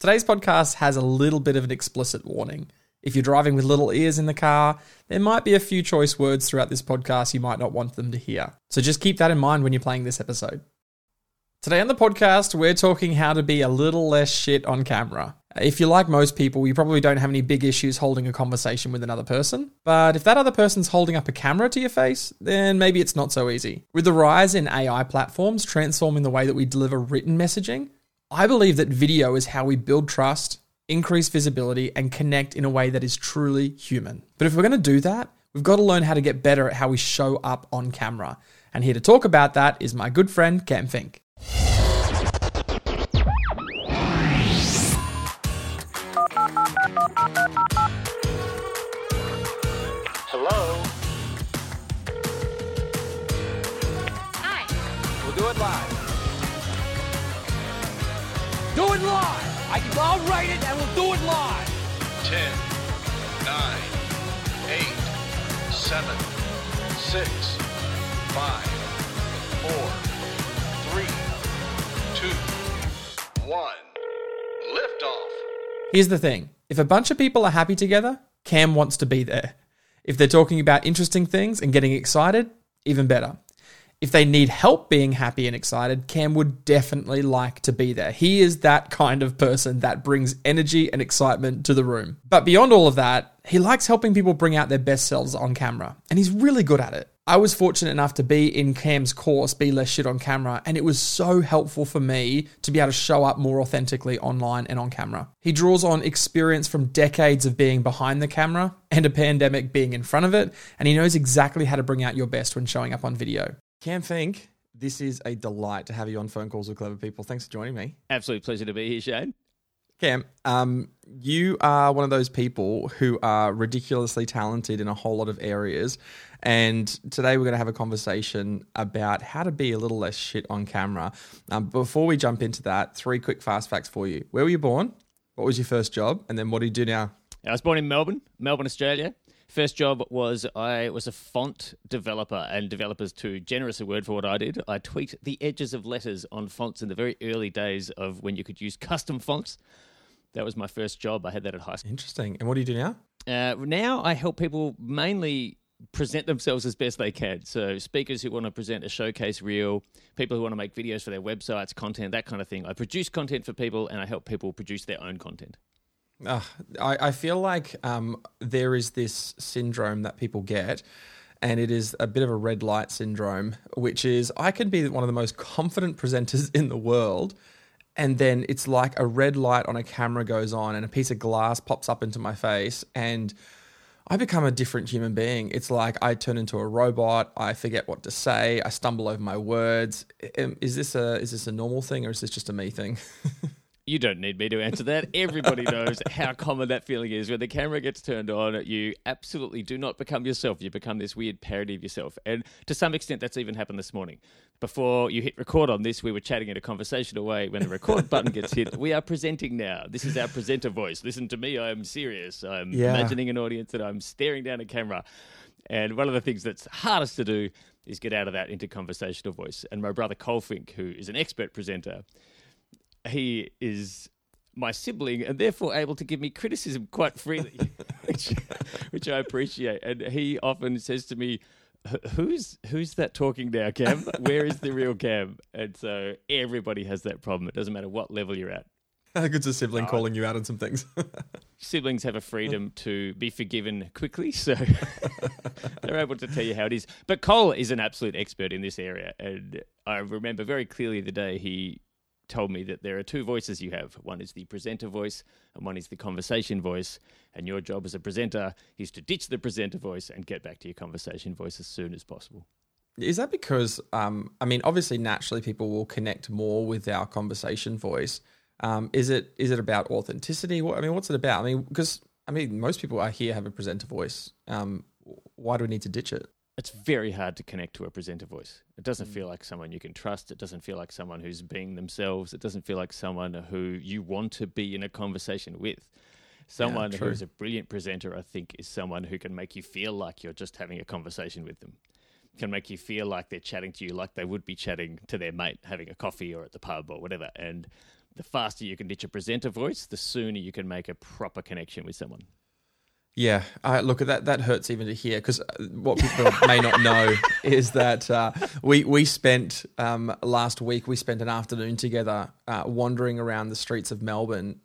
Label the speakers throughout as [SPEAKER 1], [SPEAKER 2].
[SPEAKER 1] Today's podcast has a little bit of an explicit warning. If you're driving with little ears in the car, there might be a few choice words throughout this podcast you might not want them to hear. So just keep that in mind when you're playing this episode. Today on the podcast, we're talking how to be a little less shit on camera. If you're like most people, you probably don't have any big issues holding a conversation with another person. But if that other person's holding up a camera to your face, then maybe it's not so easy. With the rise in AI platforms transforming the way that we deliver written messaging, I believe that video is how we build trust, increase visibility, and connect in a way that is truly human. But if we're going to do that, we've got to learn how to get better at how we show up on camera. And here to talk about that is my good friend Cam Fink.
[SPEAKER 2] It live.
[SPEAKER 3] I, I'll write it and we'll do it live.
[SPEAKER 4] 10, 9, 8, 7, 6, 5, 4, 3, 2, 1. Liftoff.
[SPEAKER 1] Here's the thing if a bunch of people are happy together, Cam wants to be there. If they're talking about interesting things and getting excited, even better. If they need help being happy and excited, Cam would definitely like to be there. He is that kind of person that brings energy and excitement to the room. But beyond all of that, he likes helping people bring out their best selves on camera, and he's really good at it. I was fortunate enough to be in Cam's course, Be Less Shit on Camera, and it was so helpful for me to be able to show up more authentically online and on camera. He draws on experience from decades of being behind the camera and a pandemic being in front of it, and he knows exactly how to bring out your best when showing up on video. Cam Fink, this is a delight to have you on phone calls with clever people. Thanks for joining me.
[SPEAKER 5] Absolute pleasure to be here, Shane.
[SPEAKER 1] Cam, um, you are one of those people who are ridiculously talented in a whole lot of areas. And today we're going to have a conversation about how to be a little less shit on camera. Um, before we jump into that, three quick fast facts for you. Where were you born? What was your first job? And then what do you do now?
[SPEAKER 5] I was born in Melbourne, Melbourne, Australia. First job was I was a font developer, and developers too generous a word for what I did. I tweaked the edges of letters on fonts in the very early days of when you could use custom fonts. That was my first job. I had that at high school.
[SPEAKER 1] Interesting. And what do you do now?
[SPEAKER 5] Uh, now I help people mainly present themselves as best they can. So speakers who want to present a showcase reel, people who want to make videos for their websites, content, that kind of thing. I produce content for people, and I help people produce their own content.
[SPEAKER 1] Uh, I, I feel like um, there is this syndrome that people get, and it is a bit of a red light syndrome, which is I can be one of the most confident presenters in the world, and then it's like a red light on a camera goes on, and a piece of glass pops up into my face, and I become a different human being. It's like I turn into a robot. I forget what to say. I stumble over my words. Is this a is this a normal thing, or is this just a me thing?
[SPEAKER 5] You don't need me to answer that. Everybody knows how common that feeling is. When the camera gets turned on, you absolutely do not become yourself. You become this weird parody of yourself. And to some extent, that's even happened this morning. Before you hit record on this, we were chatting in a conversational way. When the record button gets hit, we are presenting now. This is our presenter voice. Listen to me. I am serious. I'm
[SPEAKER 1] Yeah.
[SPEAKER 5] imagining an audience and I'm staring down a camera. And one of the things that's hardest to do is get out of that into conversational voice. And my brother Cole Fink, who is an expert presenter, he is my sibling and therefore able to give me criticism quite freely, which, which I appreciate. And he often says to me, "Who's who's that talking now, Cam? Where is the real Cam?" And so everybody has that problem. It doesn't matter what level you're at.
[SPEAKER 1] Good a sibling oh. calling you out on some things.
[SPEAKER 5] Siblings have a freedom to be forgiven quickly, so they're able to tell you how it is. But Cole is an absolute expert in this area, and I remember very clearly the day he told me that there are two voices you have. One is the presenter voice, and one is the conversation voice. And your job as a presenter is to ditch the presenter voice and get back to your conversation voice as soon as possible.
[SPEAKER 1] Is that because, um, I mean, obviously, naturally, people will connect more with our conversation voice. Um, is it is it about authenticity? What, I mean, what's it about? I mean, because I mean, most people I hear have a presenter voice. Um, why do we need to ditch it?
[SPEAKER 5] It's very hard to connect to a presenter voice. It doesn't mm. feel like someone you can trust. It doesn't feel like someone who's being themselves. It doesn't feel like someone who you want to be in a conversation with. Someone
[SPEAKER 1] true.
[SPEAKER 5] who's a brilliant presenter, I think, is someone who can make you feel like you're just having a conversation with them. Can make you feel like they're chatting to you like they would be chatting to their mate, having a coffee or at the pub or whatever. And the faster you can ditch a presenter voice, the sooner you can make a proper connection with someone.
[SPEAKER 1] Yeah, uh, look, that that hurts even to hear because what people may not know is that uh, we we spent um, last week we spent an afternoon together uh, wandering around the streets of Melbourne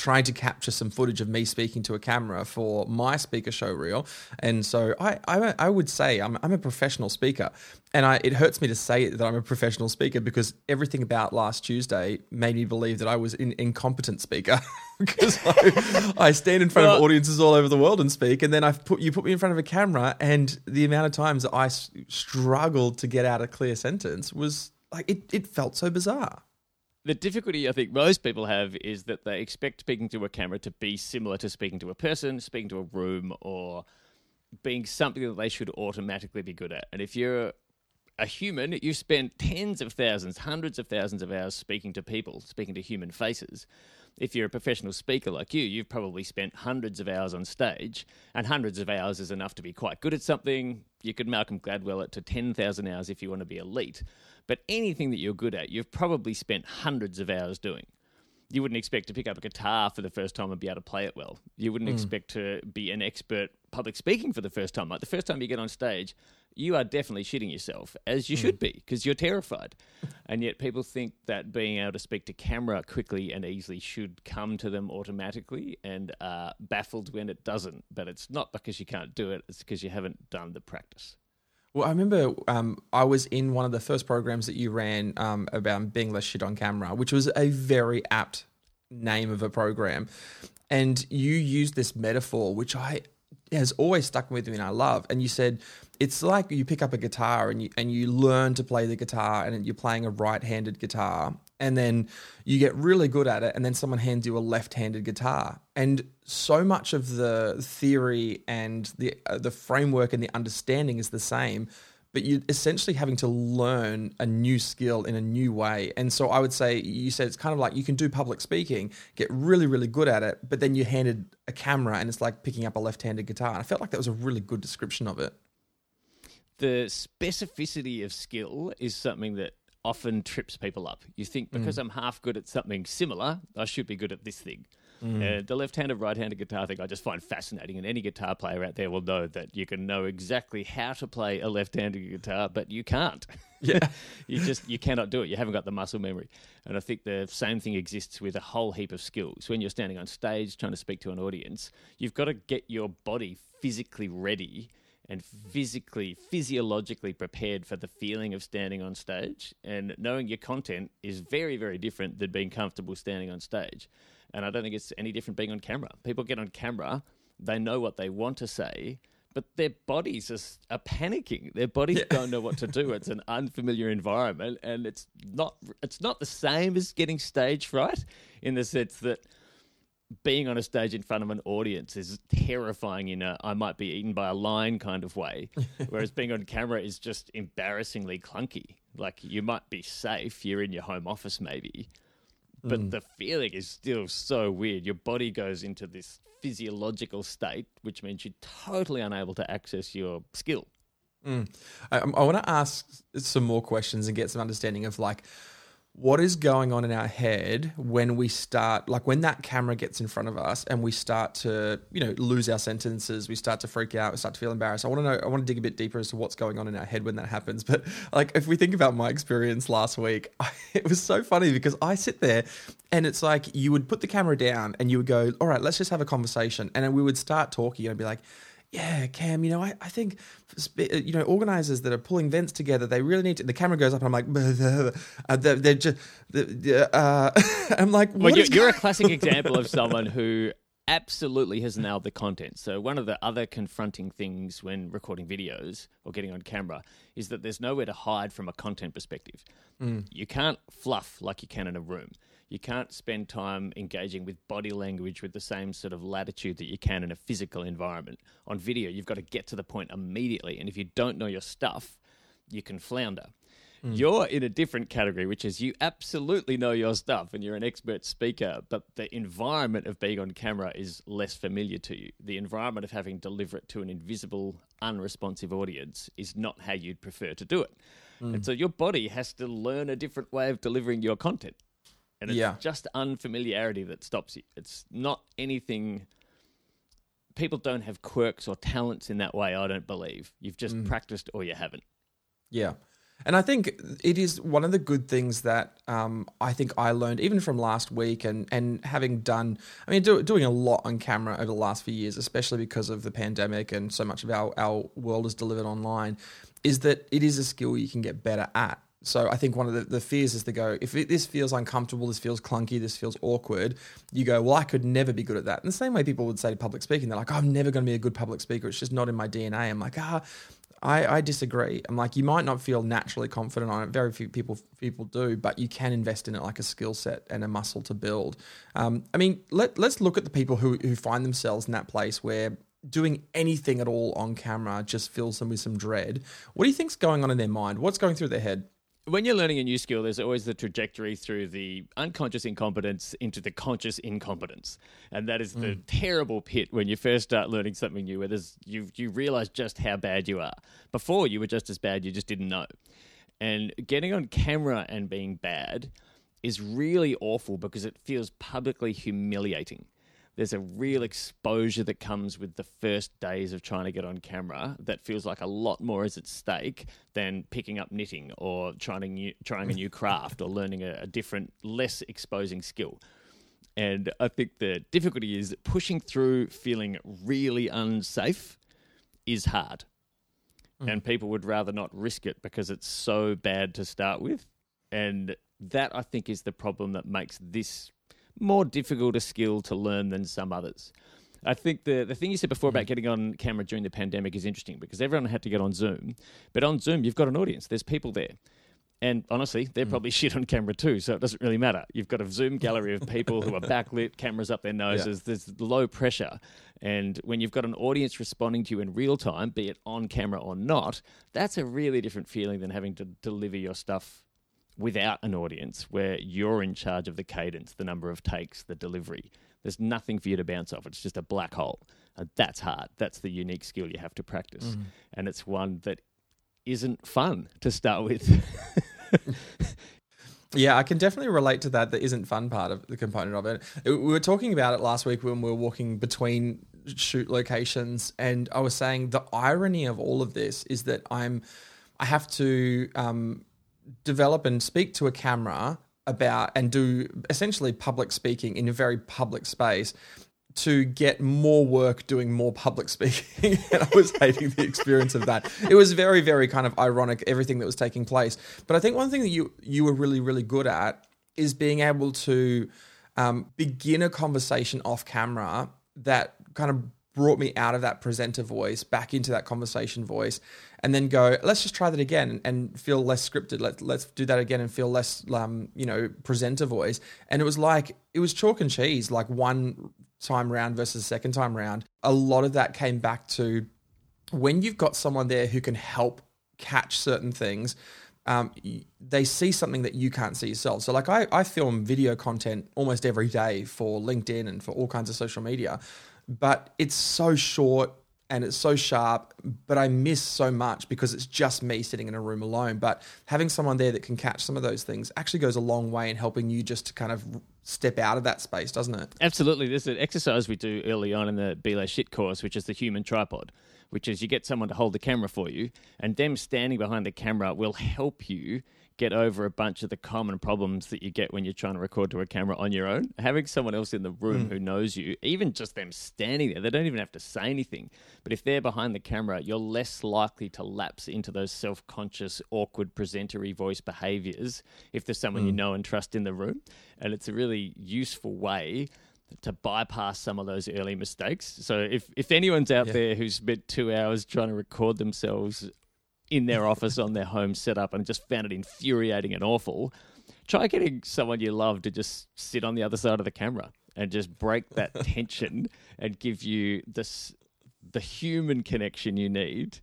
[SPEAKER 1] trying to capture some footage of me speaking to a camera for my speaker show reel. And so I, I, I would say I'm, I'm a professional speaker. And I, it hurts me to say that I'm a professional speaker because everything about last Tuesday made me believe that I was an incompetent speaker because I, I stand in front of audiences all over the world and speak. And then I put you put me in front of a camera, and the amount of times that I s- struggled to get out a clear sentence was like it, it felt so bizarre.
[SPEAKER 5] The difficulty I think most people have is that they expect speaking to a camera to be similar to speaking to a person, speaking to a room, or being something that they should automatically be good at. And if you're a human, you spend tens of thousands, hundreds of thousands of hours speaking to people, speaking to human faces. If you're a professional speaker like you, you've probably spent hundreds of hours on stage, and hundreds of hours is enough to be quite good at something. You could Malcolm Gladwell it to 10,000 hours if you want to be elite. But anything that you're good at, you've probably spent hundreds of hours doing. You wouldn't expect to pick up a guitar for the first time and be able to play it well. You wouldn't mm. expect to be an expert public speaking for the first time. Like the first time you get on stage, you are definitely shitting yourself, as you should be, because you're terrified. and yet people think that being able to speak to camera quickly and easily should come to them automatically and are baffled when it doesn't. But it's not because you can't do it, it's because you haven't done the practice.
[SPEAKER 1] Well, I remember um, I was in one of the first programs that you ran um, about being less shit on camera, which was a very apt name of a program. And you used this metaphor, which I has always stuck with me and I love. And you said it's like you pick up a guitar and you and you learn to play the guitar and you're playing a right-handed guitar and then you get really good at it and then someone hands you a left-handed guitar and so much of the theory and the uh, the framework and the understanding is the same but you're essentially having to learn a new skill in a new way. And so I would say, you said it's kind of like you can do public speaking, get really, really good at it, but then you're handed a camera and it's like picking up a left handed guitar. And I felt like that was a really good description of it.
[SPEAKER 5] The specificity of skill is something that often trips people up. You think because I'm half good at something similar, I should be good at this thing. Uh, the left-handed, right-handed guitar thing I just find fascinating, and any guitar player out there will know that you can know exactly how to play a left-handed guitar, but you can't.
[SPEAKER 1] Yeah.
[SPEAKER 5] you just you cannot do it. You haven't got the muscle memory. And I think the same thing exists with a whole heap of skills. When you're standing on stage trying to speak to an audience, you've got to get your body physically ready and physically, physiologically prepared for the feeling of standing on stage. And knowing your content is very, very different than being comfortable standing on stage. And I don't think it's any different being on camera. People get on camera, they know what they want to say, but their bodies are, are panicking. Their bodies don't know what to do. It's an unfamiliar environment, and it's not. It's not the same as getting stage fright, in the sense that being on a stage in front of an audience is terrifying in a I might be eaten by a lion kind of way. Whereas being on camera is just embarrassingly clunky. Like you might be safe, you're in your home office maybe, but mm. the feeling is still so weird. Your body goes into this physiological state, which means you're totally unable to access your skill. Mm.
[SPEAKER 1] I, um, I want to ask some more questions and get some understanding of like what is going on in our head when we start like when that camera gets in front of us and we start to you know lose our sentences we start to freak out we start to feel embarrassed. I want to know i want to dig a bit deeper as to what's going on in our head when that happens. But like if we think about my experience last week it was so funny because i sit there and it's like you would put the camera down and you would go all right let's just have a conversation. And then we would start talking and I'd be like yeah, Cam, you know, I, I think, you know, organizers that are pulling events together, they really need to. The camera goes up, and I'm like, uh, they're, they're just, uh, I'm like,
[SPEAKER 5] Well, you're, you're a classic example of someone who absolutely has nailed the content. So, one of the other confronting things when recording videos or getting on camera is that there's nowhere to hide from a content perspective. You can't fluff like you can in a room. You can't spend time engaging with body language with the same sort of latitude that you can in a physical environment. On video, you've got to get to the point immediately. And if you don't know your stuff, you can flounder. Hmm. You're in a different category, which is you absolutely know your stuff and you're an expert speaker, but the environment of being on camera is less familiar to you. The environment of having to deliver it to an invisible, unresponsive audience is not how you'd prefer to do it. Hmm. And so your body has to learn a different way of delivering your content. And it's
[SPEAKER 1] Yeah.
[SPEAKER 5] just unfamiliarity that stops you. It's not anything. People don't have quirks or talents in that way, I don't believe. You've just
[SPEAKER 1] Mm.
[SPEAKER 5] practiced or you haven't.
[SPEAKER 1] Yeah. And I think it is one of the good things that um, I think I learned even from last week and, and having done, I mean, do, doing a lot on camera over the last few years, especially because of the pandemic and so much of our, our world is delivered online, is that it is a skill you can get better at. So I think one of the, the fears is to go, if it, this feels uncomfortable, this feels clunky, this feels awkward, you go, well, I could never be good at that. And the same way people would say to public speaking, they're like, I'm never going to be a good public speaker. It's just not in my DNA. I'm like, ah, I, I disagree. I'm like, you might not feel naturally confident on it. Very few people people do, but you can invest in it like a skill set and a muscle to build. Um, I mean, let let's look at the people who who find themselves in that place where doing anything at all on camera just fills them with some dread. What do you think's going on in their mind? What's going through their head?
[SPEAKER 5] When you're learning a new skill, there's always the trajectory through the unconscious incompetence into the conscious incompetence, and that is the hmm. terrible pit when you first start learning something new, where there's you you realize just how bad you are. Before you were just as bad, you just didn't know. And getting on camera and being bad is really awful because it feels publicly humiliating. There's a real exposure that comes with the first days of trying to get on camera that feels like a lot more is at stake than picking up knitting or trying a new, trying a new craft or learning a, a different, less exposing skill. And I think the difficulty is pushing through feeling really unsafe is hard. Hmm. And people would rather not risk it because it's so bad to start with. And that, I think, is the problem that makes this more difficult a skill to learn than some others. I think the, the thing you said before about mm. getting on camera during the pandemic is interesting because everyone had to get on Zoom. But on Zoom, you've got an audience, there's people there. And honestly, they're mm. probably shit on camera too, so it doesn't really matter. You've got a Zoom gallery of people who are backlit, cameras up their noses, there's low pressure. And when you've got an audience responding to you in real time, be it on camera or not, that's a really different feeling than having to deliver your stuff without an audience where you're in charge of the cadence, the number of takes, the delivery. There's nothing for you to bounce off. It's just a black hole. And that's hard. That's the unique skill you have to practice. And it's one that isn't fun to start with.
[SPEAKER 1] Yeah, I can definitely relate to that. That isn't fun part of the component of it. We were talking about it last week when we were walking between shoot locations, and I was saying the irony of all of this is that I'm, I have to um, develop and speak to a camera about and do essentially public speaking in a very public space to get more work doing more public speaking and I was hating the experience of that. It was very very kind of ironic everything that was taking place. But I think one thing that you you were really really good at is being able to um, begin a conversation off camera that kind of brought me out of that presenter voice back into that conversation voice and then go let's just try that again and feel less scripted. Let, let's do that again and feel less um, you know presenter voice. And it was like it was chalk and cheese like one time round versus second time round. A lot of that came back to when you've got someone there who can help catch certain things um, they see something that you can't see yourself. So, like, I, I film video content almost every day for LinkedIn and for all kinds of social media, but it's so short and it's so sharp, but I miss so much because it's just me sitting in a room alone. But having someone there that can catch some of those things actually goes a long way in helping you just to kind of step out of that space, doesn't it?
[SPEAKER 5] Absolutely. There's an exercise we do early on in the Be Less Shit course, which is the human tripod, which is you get someone to hold the camera for you, and them standing behind the camera will help you get over a bunch of the common problems that you get when you're trying to record to a camera on your own. Having someone else in the room hmm. who knows you, even just them standing there, they don't even have to say anything. But if they're behind the camera, you're less likely to lapse into those self conscious, awkward, presentery voice behaviors if there's someone you hmm. know and trust in the room. And it's a really useful way to bypass some of those early mistakes. So if, if anyone's out there who's spent two hours trying to record themselves in their office on their home setup and just found it infuriating and awful, try getting someone you love to just sit on the other side of the camera and just break that tension and give you this the human connection you need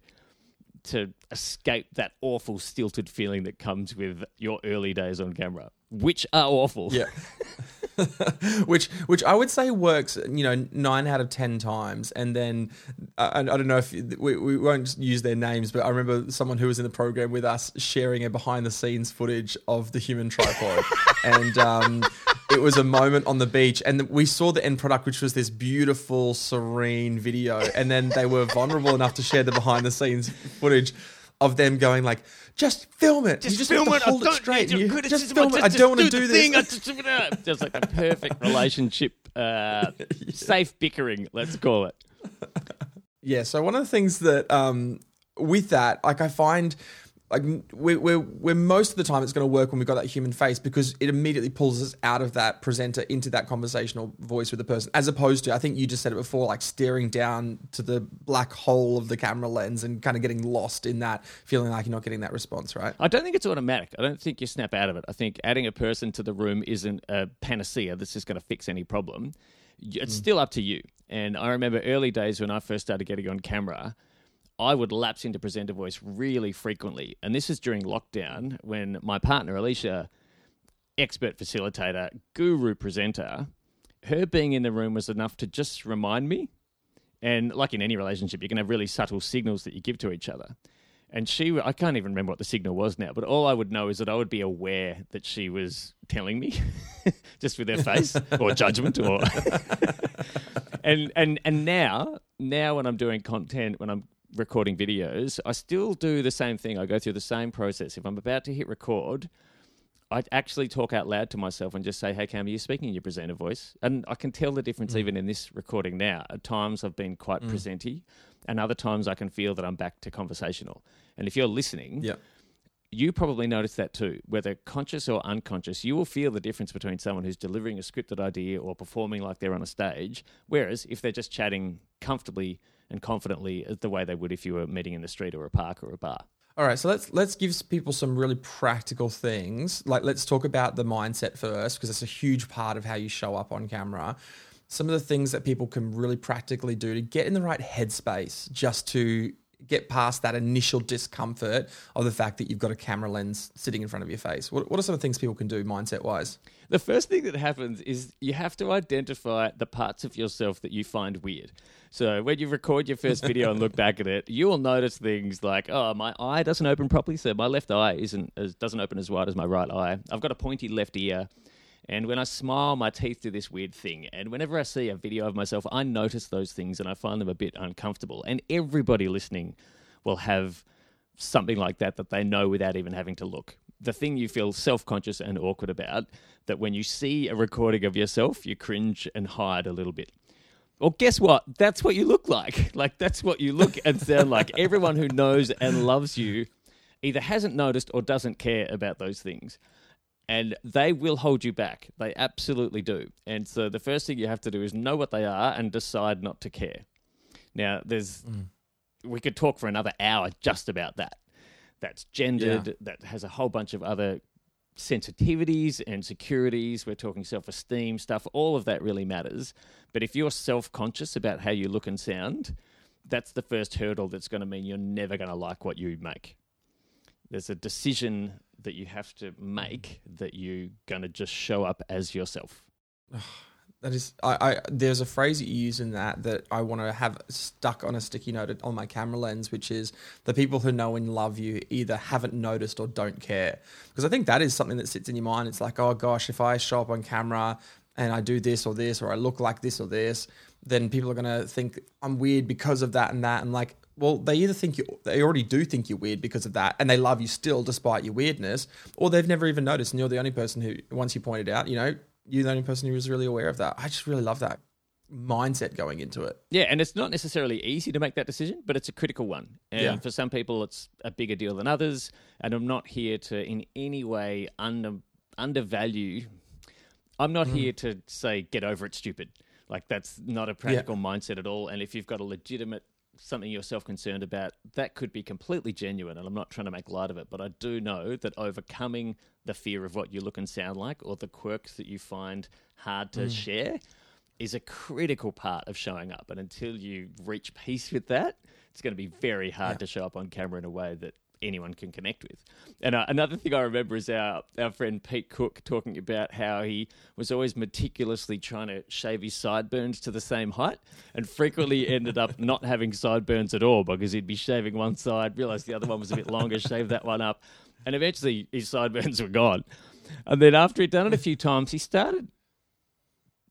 [SPEAKER 5] to escape that awful stilted feeling that comes with your early days on camera, which are awful.
[SPEAKER 1] Yeah. which which I would say works, you know, nine out of ten times. And then I, I don't know if we, we won't use their names, but I remember someone who was in the program with us sharing a behind the scenes footage of the human tripod, and um, it was a moment on the beach, and we saw the end product, which was this beautiful, serene video, and then they were vulnerable enough to share the behind the scenes footage of them going like, "Just film it. you just have to hold it straight. you just film it. I don't want to do, this."
[SPEAKER 5] Just like the perfect relationship, uh, safe bickering, let's call it.
[SPEAKER 1] Yeah. So one of the things that um, with that, like I find. Like we're, we're, we're most of the time it's going to work when we've got that human face because it immediately pulls us out of that presenter into that conversational voice with the person as opposed to I think you just said it before like staring down to the black hole of the camera lens and kind of getting lost in that feeling like you're not getting that response right
[SPEAKER 5] I don't think it's automatic. I don't think you snap out of it. I think adding a person to the room isn't a panacea that's just going to fix any problem. It's mm. still up to you. And I remember early days when I first started getting on camera, I would lapse into presenter voice really frequently. And this is during lockdown when my partner, Alicia, expert facilitator, guru presenter, her being in the room was enough to just remind me. And like in any relationship, you can have really subtle signals that you give to each other. And she, I can't even remember what the signal was now, but all I would know is that I would be aware that she was telling me just with her face or judgment or. and, and, and now, now when I'm doing content, when I'm recording videos, I still do the same thing. I go through the same process. If I'm about to hit record, I actually talk out loud to myself and just say, "Hey, Cam, are you speaking in your presenter voice?" And I can tell the difference mm. even in this recording now. At times, I've been quite mm. presenty, and other times, I can feel that I'm back to conversational. And if you're listening,
[SPEAKER 1] yeah
[SPEAKER 5] you probably notice that too, whether conscious or unconscious. You will feel the difference between someone who's delivering a scripted idea or performing like they're on a stage. Whereas if they're just chatting comfortably and confidently, the way they would if you were meeting in the street or a park or a bar.
[SPEAKER 1] All right, so let's let's give people some really practical things. Like let's talk about the mindset first because it's a huge part of how you show up on camera. Some of the things that people can really practically do to get in the right headspace just to get past that initial discomfort of the fact that you've got a camera lens sitting in front of your face. What, what are some of the things people can do mindset wise?
[SPEAKER 5] The first thing that happens is you have to identify the parts of yourself that you find weird. So when you record your first video and look back at it, you will notice things like, oh, my eye doesn't open properly, so my left eye isn't as, doesn't open as wide as my right eye. I've got a pointy left ear. And when I smile, my teeth do this weird thing. And whenever I see a video of myself, I notice those things and I find them a bit uncomfortable. And everybody listening will have something like that that they know without even having to look. The thing you feel self conscious and awkward about, that when you see a recording of yourself, you cringe and hide a little bit. Well, guess what? That's what you look like. Like, that's what you look and sound like. Everyone who knows and loves you either hasn't noticed or doesn't care about those things. And they will hold you back. They absolutely do. And so the first thing you have to do is know what they are and decide not to care. Now, there's, mm. we could talk for another hour just about that. That's gendered,
[SPEAKER 1] Yeah.
[SPEAKER 5] that has a whole bunch of other sensitivities and securities. We're talking self esteem stuff. All of that really matters. But if you're self conscious about how you look and sound, that's the first hurdle that's going to mean you're never going to like what you make. There's a decision that you have to make that you're going to just show up as yourself.
[SPEAKER 1] That is, I, I there's a phrase that you use in that that I want to have stuck on a sticky note on my camera lens, which is the people who know and love you either haven't noticed or don't care. Because I think that is something that sits in your mind. It's like, oh gosh, if I show up on camera and I do this or this, or I look like this or this, then people are gonna think I'm weird because of that and that. And like, well, they either think you, they already do think you're weird because of that, and they love you still despite your weirdness, or they've never even noticed, and you're the only person who, once you pointed out, you know, you're the only person who was really aware of that. I just really love that mindset going into it.
[SPEAKER 5] Yeah, and it's not necessarily easy to make that decision, but it's a critical one. And
[SPEAKER 1] Yeah.
[SPEAKER 5] for some people, it's a bigger deal than others. And I'm not here to, in any way, under undervalue. I'm not mm. here to say get over it, stupid. Like that's not a practical mindset at all. And if you've got a legitimate something you're self-concerned about, that could be completely genuine. And I'm not trying to make light of it, but I do know that overcoming the fear of what you look and sound like, or the quirks that you find hard to mm. share, is a critical part of showing up. And until you reach peace with that, it's going to be very hard to show up on camera in a way that anyone can connect with. And uh, another thing I remember is our, our friend Pete Cook talking about how he was always meticulously trying to shave his sideburns to the same height and frequently ended up not having sideburns at all because he'd be shaving one side, realize the other one was a bit longer, shave that one up, and eventually his sideburns were gone. And then after he'd done it a few times, he started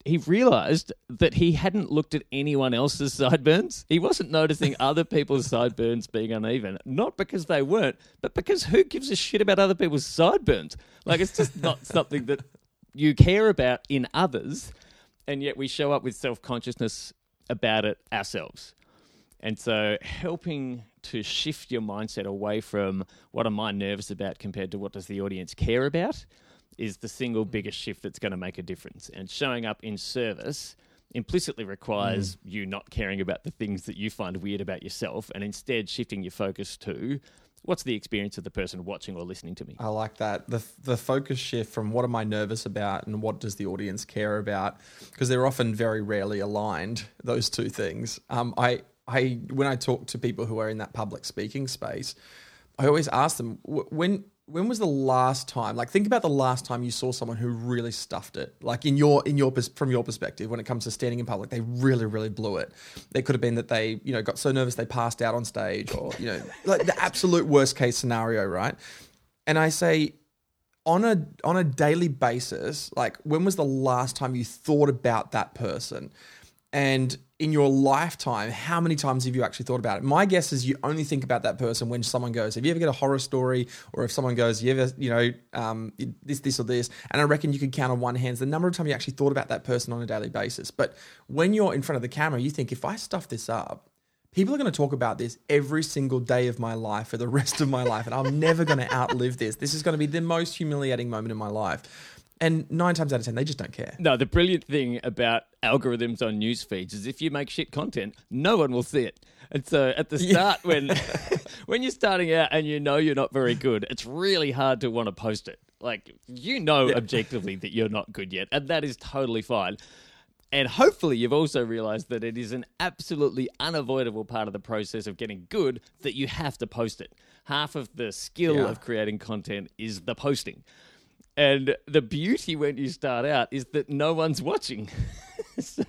[SPEAKER 5] he realized that he hadn't looked at anyone else's sideburns. He wasn't noticing other people's sideburns being uneven, not because they weren't, but because who gives a shit about other people's sideburns? Like, it's just not something that you care about in others, and yet we show up with self consciousness about it ourselves. And so, helping to shift your mindset away from what am I nervous about compared to what does the audience care about is the single biggest shift that's going to make a difference. And showing up in service implicitly requires you not caring about the things that you find weird about yourself and instead shifting your focus to what's the experience of the person watching or listening to me.
[SPEAKER 1] I like that. The the focus shift from what am I nervous about and what does the audience care about because they're often very rarely aligned those two things. Um, I I when I talk to people who are in that public speaking space, I always ask them when when was the last time like think about the last time you saw someone who really stuffed it? Like in your in your from your perspective when it comes to standing in public they really really blew it. It could have been that they you know got so nervous they passed out on stage or you know like the absolute worst case scenario right? And i say on a on a daily basis like when was the last time you thought about that person? And in your lifetime how many times have you actually thought about it my guess is you only think about that person when someone goes have you ever get a horror story or if someone goes you ever you know um, this this or this and i reckon you could count on one hand the number of times you actually thought about that person on a daily basis but when you're in front of the camera you think if i stuff this up People are going to talk about this every single day of my life for the rest of my life, and I'm never going to outlive this. This is going to be the most humiliating moment in my life. And nine times out of ten, they just don't care.
[SPEAKER 5] No, the brilliant thing about algorithms on news feeds is if you make shit content, no one will see it. And so at the start, when when you're starting out and you know you're not very good, it's really hard to want to post it. Like you know objectively that you're not good yet, and that is totally fine. And hopefully, you've also realized that it is an absolutely unavoidable part of the process of getting good that you have to post it. Half of the skill
[SPEAKER 1] Yeah.
[SPEAKER 5] of creating content is the posting. And the beauty when you start out is that no one's watching. so,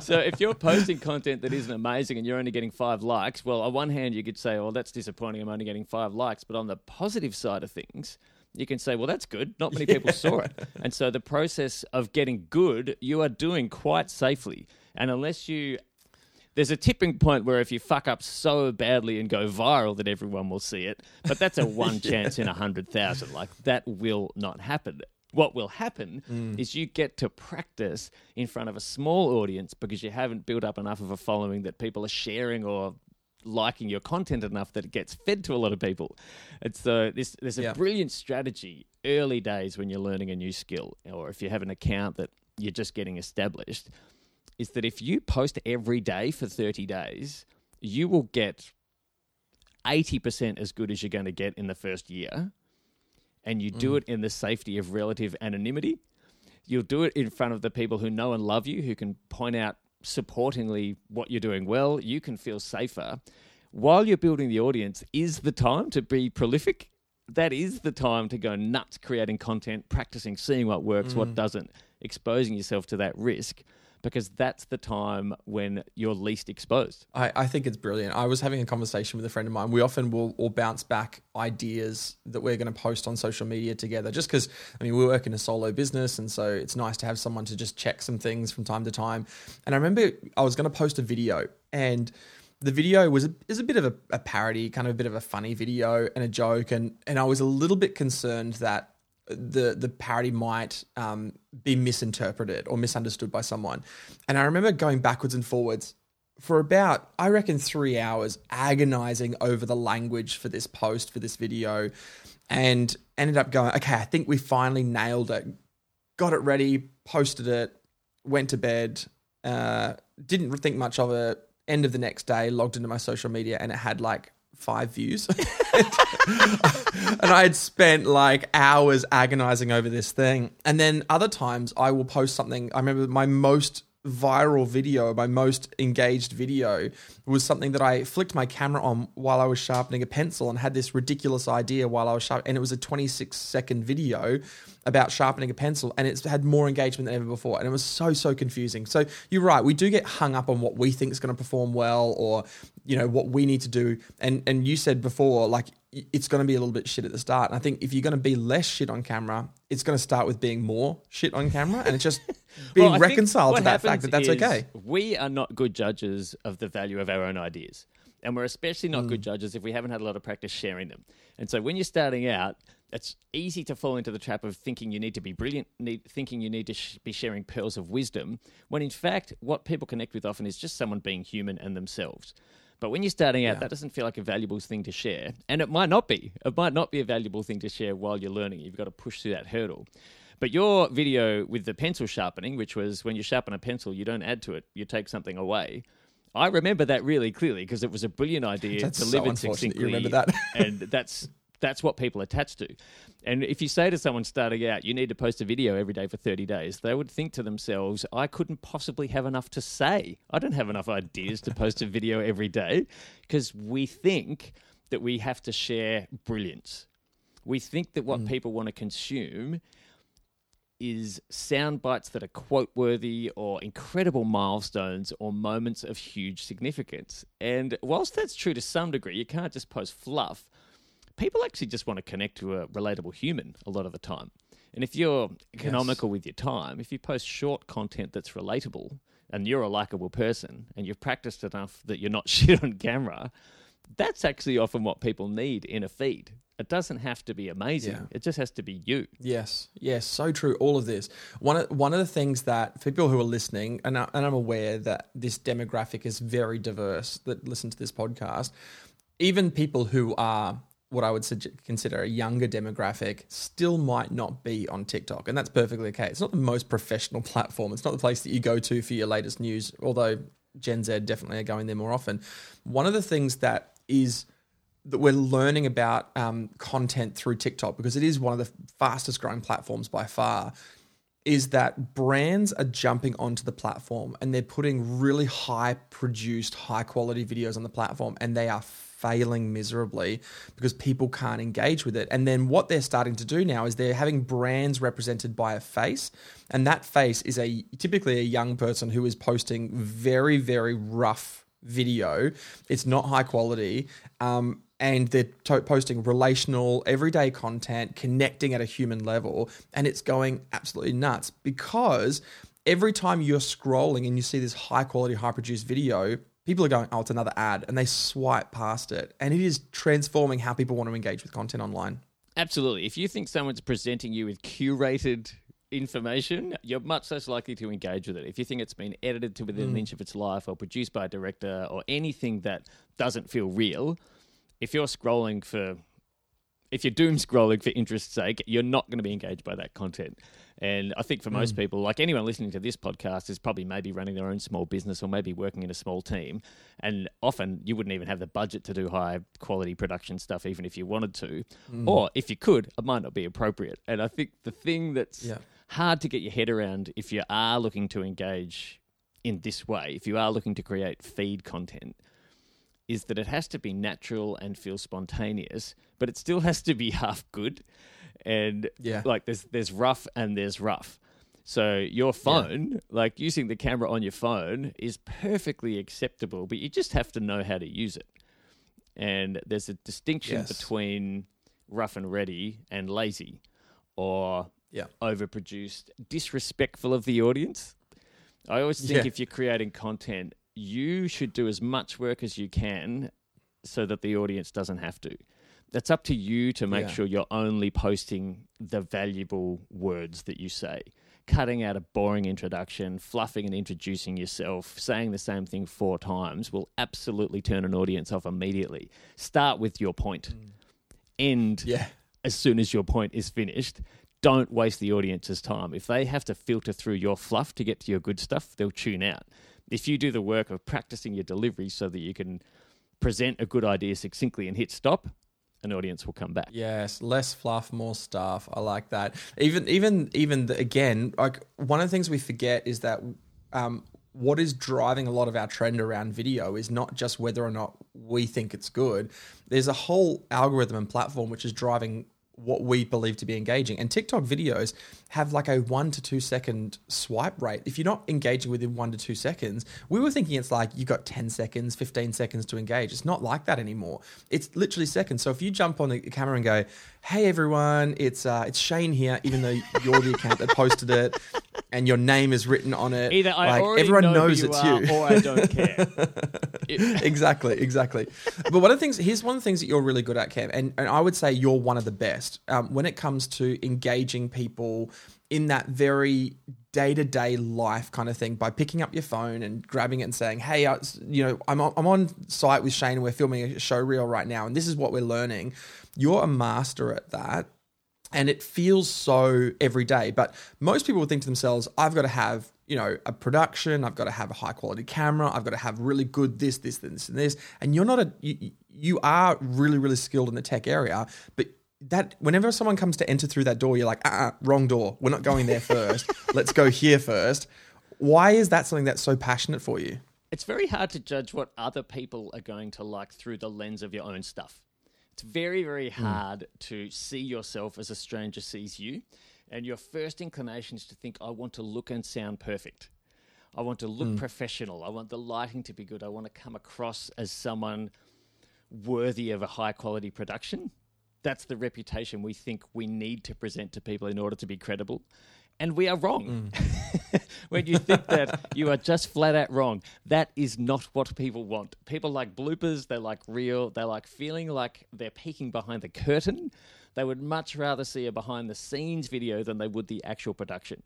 [SPEAKER 5] so if you're posting content that isn't amazing and you're only getting five likes, well, on one hand, you could say, well, that's disappointing. I'm only getting five likes. But on the positive side of things, you can say, well, that's good. Not many people saw it. And so the process of getting good, you are doing quite safely. And unless you there's a tipping point where if you fuck up so badly and go viral that everyone will see it, but that's a one chance in a hundred thousand. Like that will not happen. What will happen mm. is you get to practice in front of a small audience because you haven't built up enough of a following that people are sharing or liking your content enough that it gets fed to a lot of people. And so this there's a
[SPEAKER 1] Yeah.
[SPEAKER 5] brilliant strategy early days when you're learning a new skill or if you have an account that you're just getting established is that if you post every day for 30 days, you will get 80% as good as you're going to get in the first year. And you do mm. it in the safety of relative anonymity. You'll do it in front of the people who know and love you, who can point out supportingly what you're doing well. You can feel safer. While you're building the audience, is the time to be prolific. That is the time to go nuts creating content, practicing, seeing what works, what mm. doesn't, exposing yourself to that risk, because that's the time when you're least exposed.
[SPEAKER 1] I, I think it's brilliant. I was having a conversation with a friend of mine. We often will all bounce back ideas that we're going to post on social media together, just because I mean we work in a solo business, and so it's nice to have someone to just check some things from time to time. And I remember I was going to post a video, and the video was a, is a bit of a, a parody, kind of a bit of a funny video and a joke, and and I was a little bit concerned that the the parody might um, be misinterpreted or misunderstood by someone. And I remember going backwards and forwards for about I reckon three hours, agonizing over the language for this post for this video, and ended up going, okay, I think we finally nailed it. Got it ready, posted it, went to bed. Uh, didn't think much of it. End of the next day, logged into my social media, and it had like five views. and I had spent like hours agonizing over this thing. And then other times I will post something. I remember my most viral video, my most engaged video, was something that I flicked my camera on while I was sharpening a pencil and had this ridiculous idea while I was sharp. And it was a 26 second video about sharpening a pencil, and it's had more engagement than ever before. And it was so so confusing. So you're right, we do get hung up on what we think is going to perform well, or you know what we need to do. And and you said before, like it's going to be a little bit shit at the start. And I think if you're going to be less shit on camera, it's going to start with being more shit on camera, and it's just being
[SPEAKER 5] Well,
[SPEAKER 1] reconciled to that fact that that's okay.
[SPEAKER 5] We are not good judges of the value of our own ideas. And we're especially not
[SPEAKER 1] Mm.
[SPEAKER 5] good judges if we haven't had a lot of practice sharing them. And so when you're starting out, it's easy to fall into the trap of thinking you need to be brilliant, need, thinking you need to sh- be sharing pearls of wisdom, when in fact, what people connect with often is just someone being human and themselves. But when you're starting out, that doesn't feel like a valuable thing to share. And it might not be. It might not be a valuable thing to share while you're learning. You've got to push through that hurdle. But your video with the pencil sharpening, which was when you sharpen a pencil, you don't add to it, you take something away. I remember that really clearly because it was a brilliant idea
[SPEAKER 1] That's so
[SPEAKER 5] delivered
[SPEAKER 1] unfortunate
[SPEAKER 5] succinctly.
[SPEAKER 1] you remember that.
[SPEAKER 5] and that's that's what people attach to. And if you say to someone starting out, you need to post a video every day for 30 days, they would think to themselves, I couldn't possibly have enough to say. I don't have enough ideas to post a video every day because we think that we have to share brilliance. We think that
[SPEAKER 1] Mm.
[SPEAKER 5] what people want to consume is sound bites that are quote worthy or incredible milestones or moments of huge significance. And whilst that's true to some degree, you can't just post fluff. People actually just want to connect to a relatable human a lot of the time. And if you're economical with your time, if you post short content that's relatable and you're a likable person and you've practiced enough that you're not shit on camera, that's actually often what people need in a feed. It doesn't have to be amazing.
[SPEAKER 1] Yeah.
[SPEAKER 5] It just has to be you.
[SPEAKER 1] Yes, yes, so true. All of this. One of one of the things that for people who are listening, and, I, and I'm aware that this demographic is very diverse that listen to this podcast. Even people who are what I would consider a younger demographic still might not be on TikTok, and that's perfectly okay. It's not the most professional platform. It's not the place that you go to for your latest news. Although Gen Z definitely are going there more often. One of the things that is that we're learning about um, content through TikTok because it is one of the fastest growing platforms by far. Is that brands are jumping onto the platform and they're putting really high produced, high quality videos on the platform and they are failing miserably because people can't engage with it. And then what they're starting to do now is they're having brands represented by a face, and that face is a typically a young person who is posting very, very rough video. It's not high quality. Um, and they're posting relational, everyday content, connecting at a human level, and it's going absolutely nuts because every time you're scrolling and you see this high quality, high produced video, people are going, "Oh, it's another ad," and they swipe past it, and it is transforming how people want to engage with content online.
[SPEAKER 5] Absolutely. If you think someone's presenting you with curated information, you're much less likely to engage with it. If you think it's been edited to within an mm. inch of its life or produced by a director or anything that doesn't feel real, if you're scrolling for if you're doom scrolling for interest's sake, you're not going to be engaged by that content. And I think for most hmm. people, like anyone listening to this podcast, is probably maybe running their own small business or maybe working in a small team. And often you wouldn't even have the budget to do high quality production stuff, even if you wanted to. Hmm. Or if you could, it might not be appropriate. And I think the thing that's
[SPEAKER 1] Yeah.
[SPEAKER 5] hard to get your head around if you are looking to engage in this way, if you are looking to create feed content, is that it has to be natural and feel spontaneous, but it still has to be half good. And
[SPEAKER 1] Yeah.
[SPEAKER 5] like there's there's rough and there's rough. So your phone, like using the camera on your phone, is perfectly acceptable, but you just have to know how to use it. And there's a distinction
[SPEAKER 1] Yes.
[SPEAKER 5] between rough and ready and lazy, or
[SPEAKER 1] Yeah.
[SPEAKER 5] overproduced, disrespectful of the audience. I always think
[SPEAKER 1] Yeah.
[SPEAKER 5] if you're creating content, you should do as much work as you can so that the audience doesn't have to. That's up to you to make
[SPEAKER 1] Yeah.
[SPEAKER 5] sure you're only posting the valuable words that you say. Cutting out a boring introduction, fluffing and introducing yourself, saying the same thing four times will absolutely turn an audience off immediately. Start with your point. Mm. End
[SPEAKER 1] Yeah.
[SPEAKER 5] as soon as your point is finished. Don't waste the audience's time. If they have to filter through your fluff to get to your good stuff, they'll tune out. If you do the work of practicing your delivery so that you can present a good idea succinctly and hit stop, an audience will come back.
[SPEAKER 1] Yes, less fluff, more stuff. I like that. Even, even, even the, again, like one of the things we forget is that um, what is driving a lot of our trend around video is not just whether or not we think it's good. There's a whole algorithm and platform which is driving what we believe to be engaging. And TikTok videos have like a one to two second swipe rate. If you're not engaging within one to two seconds, we were thinking it's like you've got 10 seconds, 15 seconds to engage. It's not like that anymore. It's literally seconds. So if you jump on the camera and go, "Hey everyone, it's uh, it's Shane here," even though you're the account that posted it and your name is written on it,
[SPEAKER 5] Either I
[SPEAKER 1] like,
[SPEAKER 5] already
[SPEAKER 1] everyone
[SPEAKER 5] know
[SPEAKER 1] knows
[SPEAKER 5] you
[SPEAKER 1] it's
[SPEAKER 5] are,
[SPEAKER 1] you.
[SPEAKER 5] or I don't care.
[SPEAKER 1] Exactly, exactly. But one of the things, here's one of the things that you're really good at, Cam, and, and I would say you're one of the best um, when it comes to engaging people in that very day to day life kind of thing by picking up your phone and grabbing it and saying, "Hey, uh, I, you know, I'm on, I'm on site with Shane. and We're filming a show reel right now, and this is what we're learning." You're a master at that and it feels so every day. But most people would think to themselves, I've got to have, you know, a production, I've got to have a high quality camera, I've got to have really good this, this, this, and this. And you're not a, you, you are really, really skilled in the tech area, but that whenever someone comes to enter through that door, you're like, uh uh wrong door. We're not going there first. Let's go here first. Why is that something that's so passionate for you?
[SPEAKER 5] it's very hard to judge what other people are going to like through the lens of your own stuff. It's very, very hard to see yourself as a stranger sees you. And your first inclination is to think, I want to look and sound perfect. I want to look professional. I want the lighting to be good. I want to come across as someone worthy of a high quality production. That's the reputation we think we need to present to people in order to be credible. And we are wrong. Mm. when you think that you are just flat out wrong, that is not what people want. People like bloopers, they like real, they like feeling like they're peeking behind the curtain. They would much rather see a behind the scenes video than they would the actual production.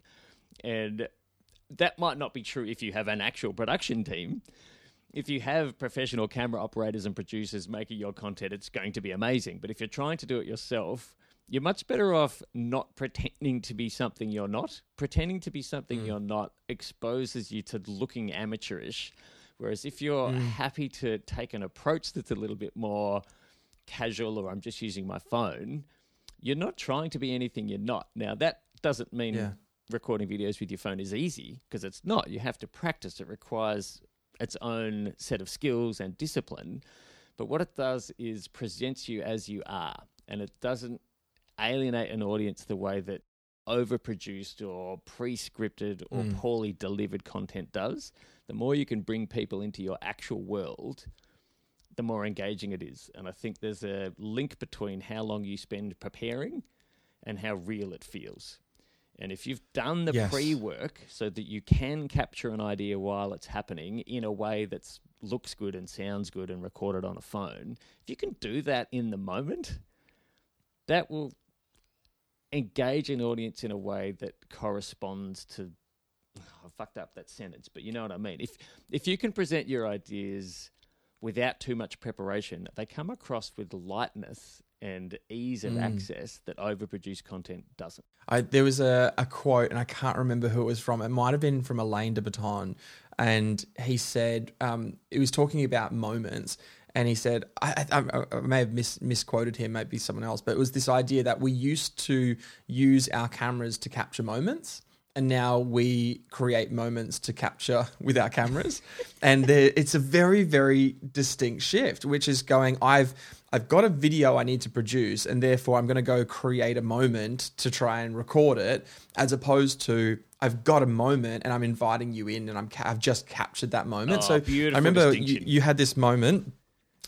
[SPEAKER 5] And that might not be true if you have an actual production team. If you have professional camera operators and producers making your content, it's going to be amazing. But if you're trying to do it yourself, you're much better off not pretending to be something you're not. Pretending to be something mm. you're not exposes you to looking amateurish. Whereas if you're mm. happy to take an approach that's a little bit more casual or I'm just using my phone, you're not trying to be anything you're not. Now, that doesn't mean
[SPEAKER 1] Yeah.
[SPEAKER 5] recording videos with your phone is easy because it's not. You have to practice. It requires its own set of skills and discipline. But what it does is presents you as you are, and it doesn't alienate an audience the way that overproduced or pre-scripted or hmm. poorly delivered content does. The more you can bring people into your actual world, the more engaging it is. And I think there's a link between how long you spend preparing and how real it feels. And if you've done the
[SPEAKER 1] Yes.
[SPEAKER 5] pre work so that you can capture an idea while it's happening in a way that looks good and sounds good and recorded on a phone, if you can do that in the moment, that will engage an audience in a way that corresponds to oh, I fucked up that sentence, but you know what I mean. If if you can present your ideas without too much preparation, they come across with lightness and ease of access that overproduced content doesn't.
[SPEAKER 1] I, there was a, a quote, and I can't remember who it was from. It might have been from Alain de Botton. And he said, um, he was talking about moments. And he said, I, I, I may have mis, misquoted him, maybe someone else, but it was this idea that we used to use our cameras to capture moments. And now we create moments to capture with our cameras. and there, it's a very, very distinct shift, which is going, I've I've got a video I need to produce, and therefore I'm going to go create a moment to try and record it, as opposed to I've got a moment and I'm inviting you in, and I'm ca- I've just captured that moment.
[SPEAKER 5] Oh,
[SPEAKER 1] so I remember you, you had this moment.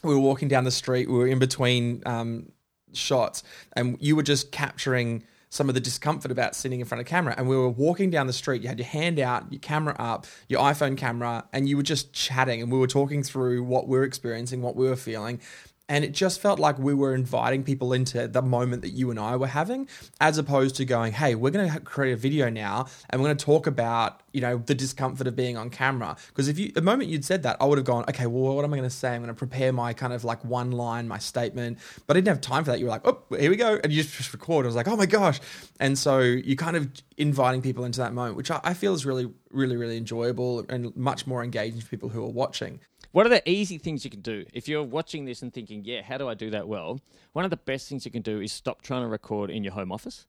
[SPEAKER 1] We were walking down the street. We were in between um, shots, and you were just capturing some of the discomfort about sitting in front of camera. And we were walking down the street. You had your hand out, your camera up, your iPhone camera, and you were just chatting. And we were talking through what we are experiencing, what we were feeling. And it just felt like we were inviting people into the moment that you and I were having, as opposed to going, hey, we're going to create a video now and we're going to talk about, you know, the discomfort of being on camera. Because if you, the moment you'd said that, I would have gone, okay, well, what am I going to say? I'm going to prepare my kind of like one line, my statement. But I didn't have time for that. You were like, oh, here we go. And you just record. I was like, oh my gosh. And so you're kind of inviting people into that moment, which I, I feel is really, really, really enjoyable and much more engaging for people who are watching.
[SPEAKER 5] What are the easy things you can do? If you're watching this and thinking, yeah, how do I do that well? One of the best things you can do is stop trying to record in your home office.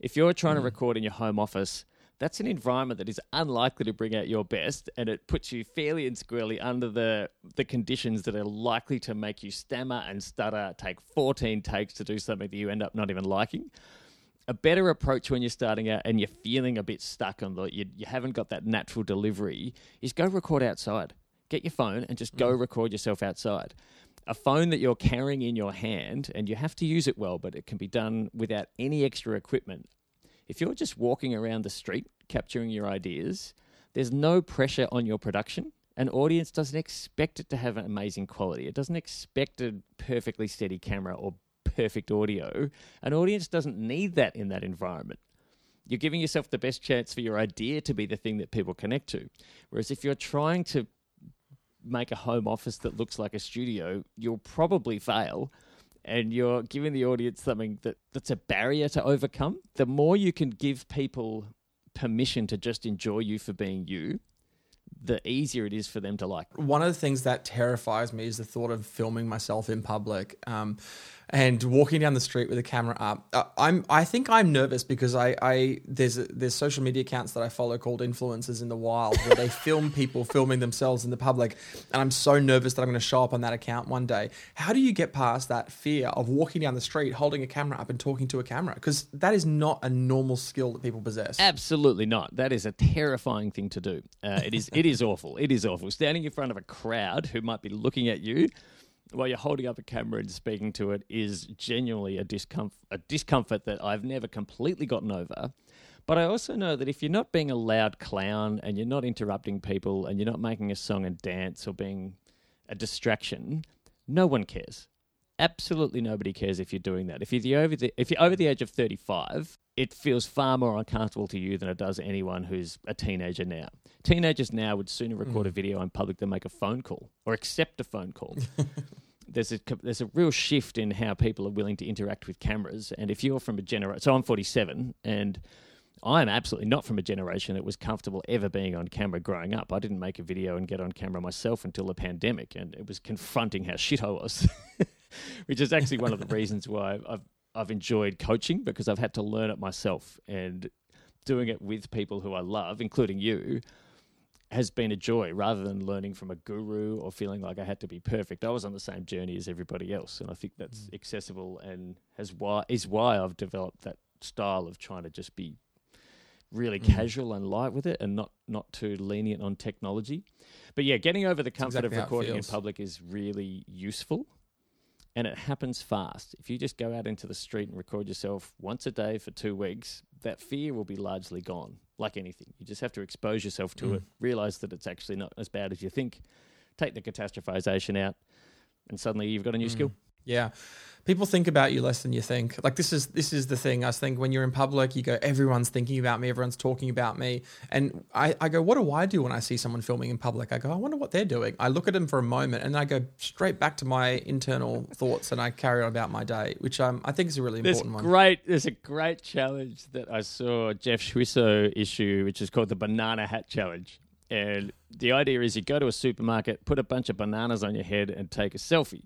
[SPEAKER 5] If you're trying to mm. record in your home office, that's an environment that is unlikely to bring out your best, and it puts you fairly and squarely under the the conditions that are likely to make you stammer and stutter, take 14 takes to do something that you end up not even liking. A better approach when you're starting out and you're feeling a bit stuck on the you, you haven't got that natural delivery is go record outside. Get your phone and just go mm. record yourself outside a phone that you're carrying in your hand, and you have to use it well, but it can be done without any extra equipment. If you're just walking around the street capturing your ideas, there's no pressure on your production. An audience doesn't expect it to have an amazing quality. It doesn't expect a perfectly steady camera or perfect audio. An audience doesn't need that in that environment. You're giving yourself the best chance for your idea to be the thing that people connect to. Whereas if you're trying to make a home office that looks like a studio, you'll probably fail. And you're giving the audience something that, that's a barrier to overcome. The more you can give people permission to just enjoy you for being you, the easier it is for them to like.
[SPEAKER 1] One of the things that terrifies me is the thought of filming myself in public. Um, and walking down the street with a camera up. Uh, I'm I think I'm nervous because I, I there's a, there's social media accounts that I follow called influencers in the wild where they film people filming themselves in the public, and I'm so nervous that I'm going to show up on that account one day. How do you get past that fear of walking down the street holding a camera up and talking to a camera? Because that is not a normal skill that people possess.
[SPEAKER 5] Absolutely not. That is a terrifying thing to do. Uh, it is. It is awful. It is awful. Standing in front of a crowd who might be looking at you while you're holding up a camera and speaking to it is genuinely a discomfort, a discomfort that I've never completely gotten over. But I also know that if you're not being a loud clown and you're not interrupting people and you're not making a song and dance or being a distraction, no one cares. Absolutely nobody cares if you're doing that. If you're the over the if you're over the age of 35, it feels far more uncomfortable to you than it does anyone who's a teenager now. Teenagers now would sooner record a mm. video in public than make a phone call or accept a phone call. there's a there's a real shift in how people are willing to interact with cameras. And if you're from a generation, so I'm 47, and I'm absolutely not from a generation that was comfortable ever being on camera growing up. I didn't make a video and get on camera myself until the pandemic, and it was confronting how shit I was, which is actually one of the reasons why I've I've enjoyed coaching because I've had to learn it myself and doing it with people who I love, including you has been a joy rather than learning from a guru or feeling like I had to be perfect. I was on the same journey as everybody else, and I think that's
[SPEAKER 1] Mm.
[SPEAKER 5] accessible and has why is why I've developed that style of trying to just be really
[SPEAKER 1] Mm.
[SPEAKER 5] casual and light with it and not not too lenient on technology. But yeah, getting over the comfort
[SPEAKER 1] exactly
[SPEAKER 5] of recording in public is really useful. And it happens fast. If you just go out into the street and record yourself once a day for two weeks, that fear will be largely gone. Like anything, you just have to expose yourself to
[SPEAKER 1] Mm.
[SPEAKER 5] it, realize that it's actually not as bad as you think, take the catastrophization out, and suddenly you've got a new
[SPEAKER 1] Mm.
[SPEAKER 5] skill.
[SPEAKER 1] Yeah. People think about you less than you think. Like this is this is the thing. I think when you're in public, you go, everyone's thinking about me, everyone's talking about me. And I, I go, what do I do when I see someone filming in public? I go, I wonder what they're doing. I look at them for a moment and then I go straight back to my internal thoughts and I carry on about my day, which um, I think is a really
[SPEAKER 5] There's
[SPEAKER 1] important one.
[SPEAKER 5] great. There's a great challenge that I saw Jeff Schwissow issue, which is called the banana hat challenge. And the idea is you go to a supermarket, put a bunch of bananas on your head, and take a selfie.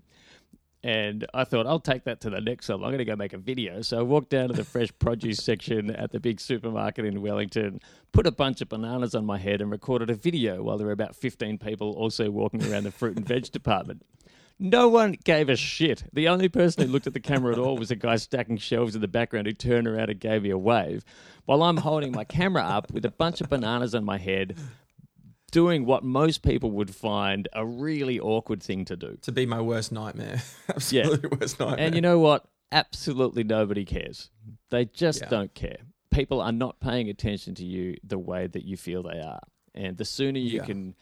[SPEAKER 5] And I thought I'll take that to the next level. I'm going to go make a video. So I walked down to the fresh produce section at the big supermarket in Wellington, put a bunch of bananas on my head, and recorded a video while there were about 15 people also walking around the fruit and veg department. No one gave a shit. The only person who looked at the camera at all was a guy stacking shelves in the background who turned around and gave me a wave while I'm holding my camera up with a bunch of bananas on my head, doing what most people would find a really awkward thing to do.
[SPEAKER 1] To be my worst nightmare. Absolutely worst nightmare.
[SPEAKER 5] And you know what? Absolutely nobody cares. They just
[SPEAKER 1] Yeah.
[SPEAKER 5] don't care. People are not paying attention to you the way that you feel they are. And the sooner you
[SPEAKER 1] Yeah.
[SPEAKER 5] can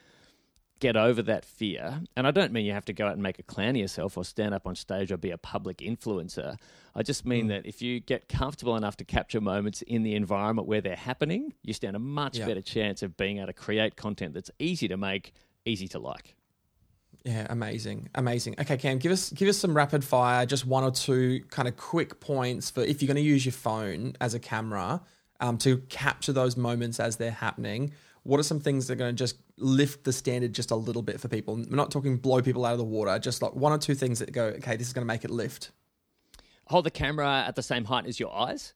[SPEAKER 5] get over that fear, and I don't mean you have to go out and make a clown of yourself or stand up on stage or be a public influencer. I just
[SPEAKER 1] Mm.
[SPEAKER 5] mean that if you get comfortable enough to capture moments in the environment where they're happening, you stand a much
[SPEAKER 1] Yeah.
[SPEAKER 5] better chance of being able to create content that's easy to make, easy to like.
[SPEAKER 1] Yeah, amazing, amazing. Okay, Cam, give us give us some rapid fire, just one or two kind of quick points for if you're going to use your phone as a camera um, to capture those moments as they're happening. What are some things that are going to just lift the standard just a little bit for people? We're not talking blow people out of the water, just like one or two things that go, okay, this is going to make it lift.
[SPEAKER 5] hold the camera at the same height as your eyes.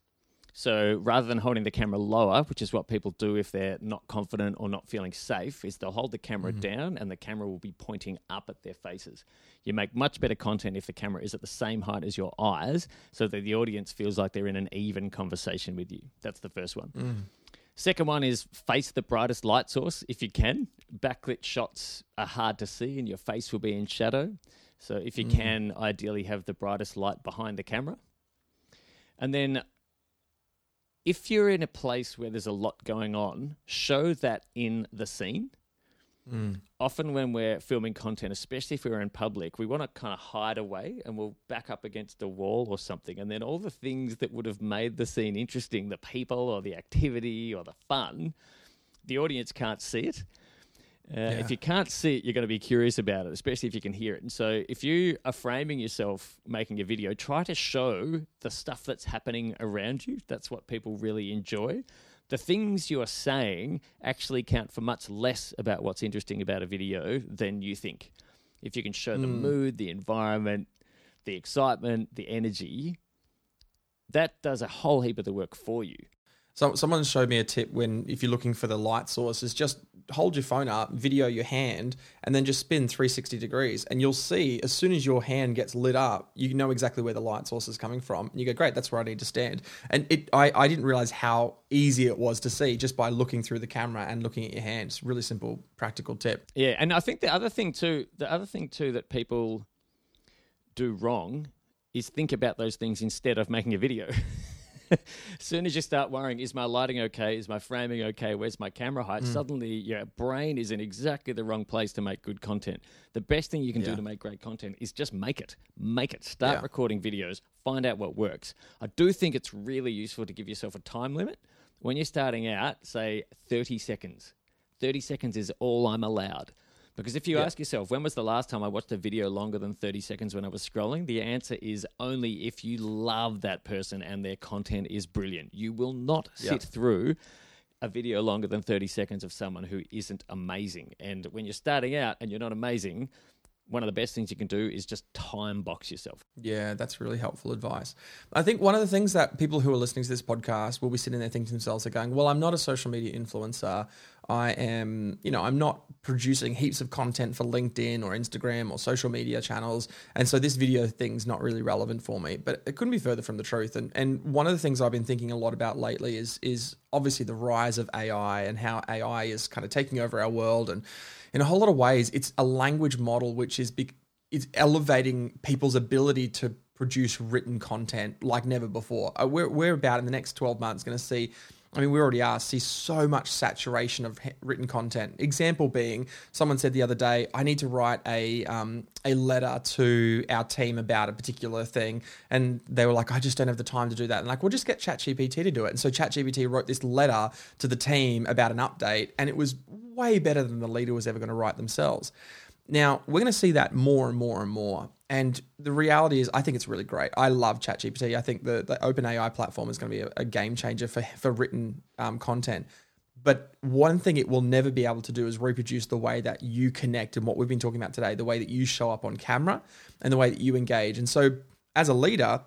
[SPEAKER 5] So rather than holding the camera lower, which is what people do if they're not confident or not feeling safe, is they'll hold the camera mm-hmm. down and the camera will be pointing up at their faces. You make much better content if the camera is at the same height as your eyes, so that the audience feels like they're in an even conversation with you. That's the first one. Mm. Second one is face the brightest light source if you can. Backlit shots are hard to see and your face will be in shadow. So if you mm. can, ideally have the brightest light behind the camera. And then if you're in a place where there's a lot going on, show that in the scene. Often, when we're filming content, especially if we're in public, we want to kind of hide away and we'll back up against a wall or something. And then all the things that would have made the scene interesting the people or the activity or the fun the audience can't see it. Uh, If you can't see it, you're going to be curious about it, especially if you can hear it. And so, if you are framing yourself making a video, try to show the stuff that's happening around you. That's what people really enjoy. The things you are saying actually count for much less about what's interesting about a video than you think. If you can show the hmm. mood, the environment, the excitement, the energy, that does a whole heap of the work for you.
[SPEAKER 1] So someone showed me a tip when if you're looking for the light source is just hold your phone up, video your hand, and then just spin 360 degrees, and you'll see as soon as your hand gets lit up, you know exactly where the light source is coming from. And you go, great, that's where I need to stand. And it, I, I didn't realize how easy it was to see just by looking through the camera and looking at your hands. Really simple, practical tip.
[SPEAKER 5] Yeah, and I think the other thing too, the other thing too that people do wrong is think about those things instead of making a video. as soon as you start worrying, is my lighting okay? Is my framing okay? Where's my camera height? Mm. Suddenly your brain is in exactly the wrong place to make good content. The best thing you can
[SPEAKER 1] Yeah.
[SPEAKER 5] do to make great content is just make it. Make it. Start
[SPEAKER 1] Yeah.
[SPEAKER 5] recording videos. Find out what works. I do think it's really useful to give yourself a time limit. When you're starting out, say 30 seconds. 30 seconds is all I'm allowed. Because if you
[SPEAKER 1] Yeah.
[SPEAKER 5] ask yourself, when was the last time I watched a video longer than 30 seconds when I was scrolling? The answer is only if you love that person and their content is brilliant. You will not sit
[SPEAKER 1] Yeah.
[SPEAKER 5] through a video longer than 30 seconds of someone who isn't amazing. And when you're starting out and you're not amazing, one of the best things you can do is just time box yourself.
[SPEAKER 1] Yeah, that's really helpful advice. I think one of the things that people who are listening to this podcast will be sitting there thinking to themselves, they're going, well, I'm not a social media influencer. I am, you know, I'm not producing heaps of content for LinkedIn or Instagram or social media channels. And so this video thing's not really relevant for me. But it couldn't be further from the truth. And and one of the things I've been thinking a lot about lately is is obviously the rise of AI and how AI is kind of taking over our world. And in a whole lot of ways, it's a language model which is big it's elevating people's ability to produce written content like never before. Uh, We're, we're about in the next 12 months going to see, I mean, we already are, see so much saturation of written content. Example being, someone said the other day, I need to write a, um, a letter to our team about a particular thing. And they were like, I just don't have the time to do that. And like, we'll just get ChatGPT to do it. And so ChatGPT wrote this letter to the team about an update, and it was way better than the leader was ever going to write themselves. Now, we're going to see that more and more and more. And the reality is, I think it's really great. I love ChatGPT. I think the, the OpenAI platform is going to be a, a game changer for, for written um, content. But one thing it will never be able to do is reproduce the way that you connect and what we've been talking about today, the way that you show up on camera and the way that you engage. And so, as a leader,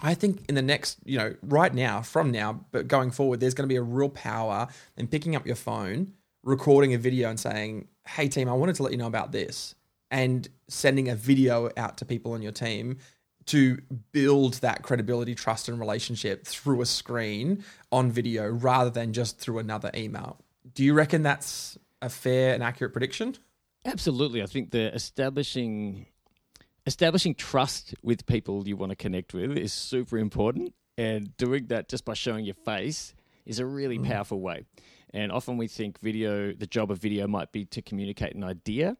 [SPEAKER 1] I think in the next, you know, right now, from now, but going forward, there's going to be a real power in picking up your phone, recording a video and saying, hey, team, I wanted to let you know about this, and sending a video out to people on your team to build that credibility, trust, and relationship through a screen on video rather than just through another email. Do you reckon that's a fair and accurate prediction?
[SPEAKER 5] Absolutely. I think the establishing establishing trust with people you want to connect with is super important and doing that just by showing your face is a really mm. powerful way. And often we think video the job of video might be to communicate an idea.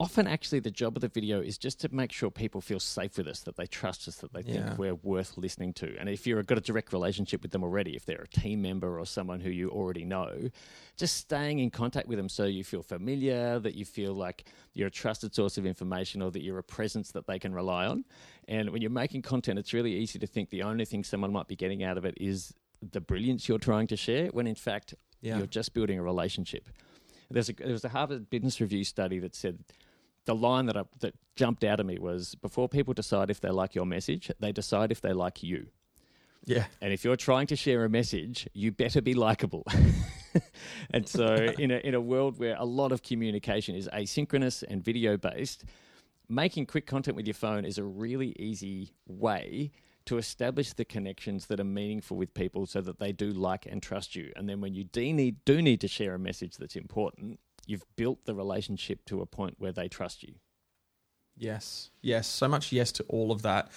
[SPEAKER 5] Often actually the job of the video is just to make sure people feel safe with us, that they trust us, that they think
[SPEAKER 1] Yeah.
[SPEAKER 5] we're worth listening to. And if you've got a direct relationship with them already, if they're a team member or someone who you already know, just staying in contact with them so you feel familiar, that you feel like you're a trusted source of information or that you're a presence that they can rely on. And when you're making content, it's really easy to think the only thing someone might be getting out of it is the brilliance you're trying to share, when in fact,
[SPEAKER 1] Yeah.
[SPEAKER 5] you're just building a relationship. There's a, there was a Harvard Business Review study that said the line that I, that jumped out at me was before people decide if they like your message, they decide if they like you.
[SPEAKER 1] Yeah.
[SPEAKER 5] And if you're trying to share a message, you better be likable. and so, in a, in a world where a lot of communication is asynchronous and video based, making quick content with your phone is a really easy way to establish the connections that are meaningful with people so that they do like and trust you. And then when you do need, do need to share a message that's important, you've built the relationship to a point where they trust you.
[SPEAKER 1] Yes, yes, so much yes to all of that.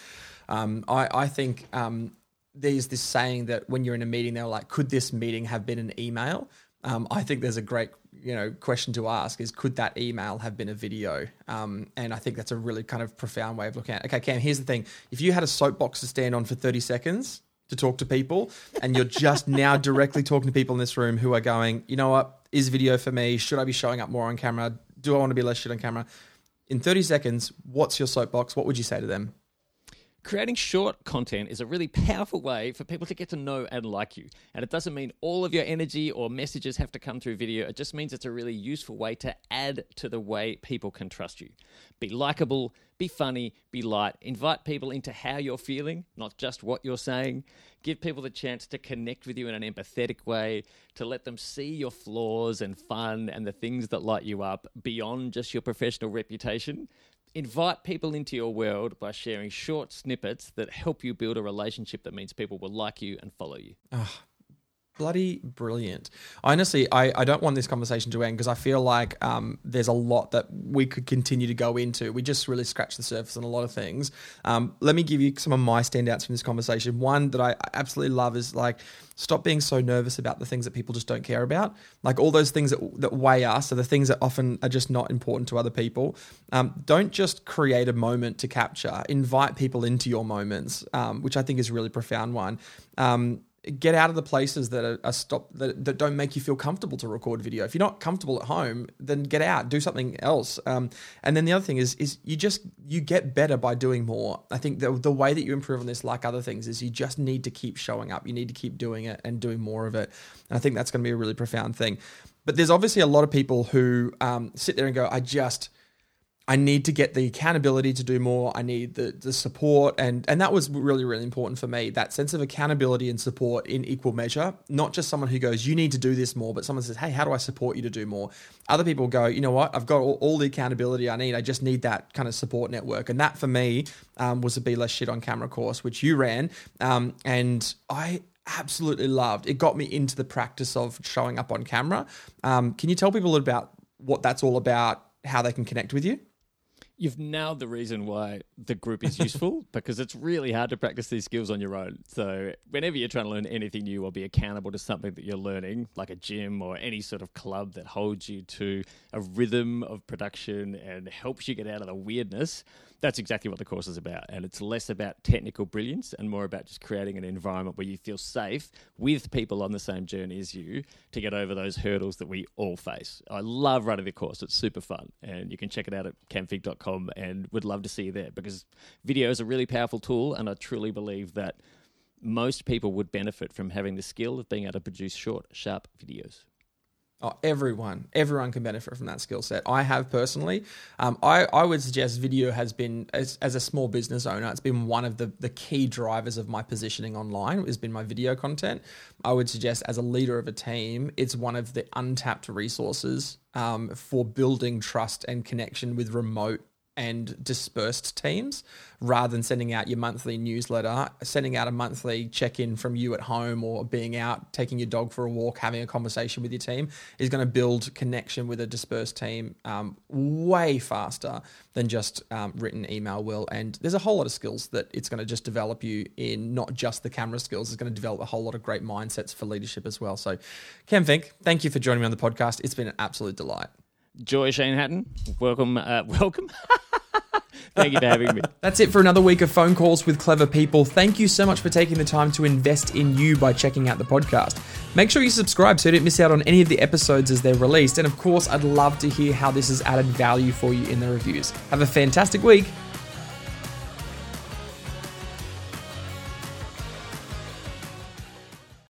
[SPEAKER 1] Um, I, I think um, there's this saying that when you're in a meeting, they're like, could this meeting have been an email? Um, I think there's a great, you know, question to ask is could that email have been a video? Um, and I think that's a really kind of profound way of looking at it. Okay, Cam, here's the thing. If you had a soapbox to stand on for 30 seconds to talk to people and you're just now directly talking to people in this room who are going, you know what, is video for me? Should I be showing up more on camera? Do I want to be less shit on camera? In 30 seconds, what's your soapbox? What would you say to them?
[SPEAKER 5] Creating short content is a really powerful way for people to get to know and like you. And it doesn't mean all of your energy or messages have to come through video. It just means it's a really useful way to add to the way people can trust you. Be likable, be funny, be light. Invite people into how you're feeling, not just what you're saying. Give people the chance to connect with you in an empathetic way, to let them see your flaws and fun and the things that light you up beyond just your professional reputation invite people into your world by sharing short snippets that help you build a relationship that means people will like you and follow you.
[SPEAKER 1] Ah, bloody brilliant. Honestly, I, I don't want this conversation to end because I feel like um, there's a lot that we could continue to go into. We just really scratched the surface on a lot of things. Um, let me give you some of my standouts from this conversation. One that I absolutely love is like, stop being so nervous about the things that people just don't care about. Like all those things that, that weigh us are the things that often are just not important to other people. Um, don't just create a moment to capture, invite people into your moments, um, which I think is a really profound one. Um, get out of the places that are, are stop that, that don't make you feel comfortable to record video. If you're not comfortable at home, then get out, do something else. Um, and then the other thing is is you just you get better by doing more. I think the the way that you improve on this, like other things, is you just need to keep showing up. You need to keep doing it and doing more of it. And I think that's going to be a really profound thing. But there's obviously a lot of people who um, sit there and go, I just I need to get the accountability to do more. I need the, the support. And, and that was really, really important for me that sense of accountability and support in equal measure. Not just someone who goes, you need to do this more, but someone says, hey, how do I support you to do more? Other people go, you know what? I've got all, all the accountability I need. I just need that kind of support network. And that for me um, was a Be Less Shit on Camera course, which you ran. Um, and I absolutely loved. It got me into the practice of showing up on camera. Um, can you tell people about what that's all about, how they can connect with you?
[SPEAKER 5] You've nailed the reason why the group is useful because it's really hard to practice these skills on your own. So, whenever you're trying to learn anything new or be accountable to something that you're learning, like a gym or any sort of club that holds you to a rhythm of production and helps you get out of the weirdness, that's exactly what the course is about. And it's less about technical brilliance and more about just creating an environment where you feel safe with people on the same journey as you to get over those hurdles that we all face. I love running the course, it's super fun. And you can check it out at camfink.com and would love to see you there because video is a really powerful tool. And I truly believe that most people would benefit from having the skill of being able to produce short, sharp videos.
[SPEAKER 1] Oh, everyone, everyone can benefit from that skill set. I have personally. Um, I, I would suggest video has been, as, as a small business owner, it's been one of the, the key drivers of my positioning online, has been my video content. I would suggest, as a leader of a team, it's one of the untapped resources um, for building trust and connection with remote and dispersed teams rather than sending out your monthly newsletter, sending out a monthly check in from you at home or being out, taking your dog for a walk, having a conversation with your team is going to build connection with a dispersed team um, way faster than just um, written email will. And there's a whole lot of skills that it's going to just develop you in, not just the camera skills, it's going to develop a whole lot of great mindsets for leadership as well. So, Cam Fink, thank you for joining me on the podcast. It's been an absolute delight.
[SPEAKER 5] Joy Shane Hatton, welcome. Uh, welcome. Thank you for having me.
[SPEAKER 1] That's it for another week of phone calls with clever people. Thank you so much for taking the time to invest in you by checking out the podcast. Make sure you subscribe so you don't miss out on any of the episodes as they're released. And of course, I'd love to hear how this has added value for you in the reviews. Have a fantastic week.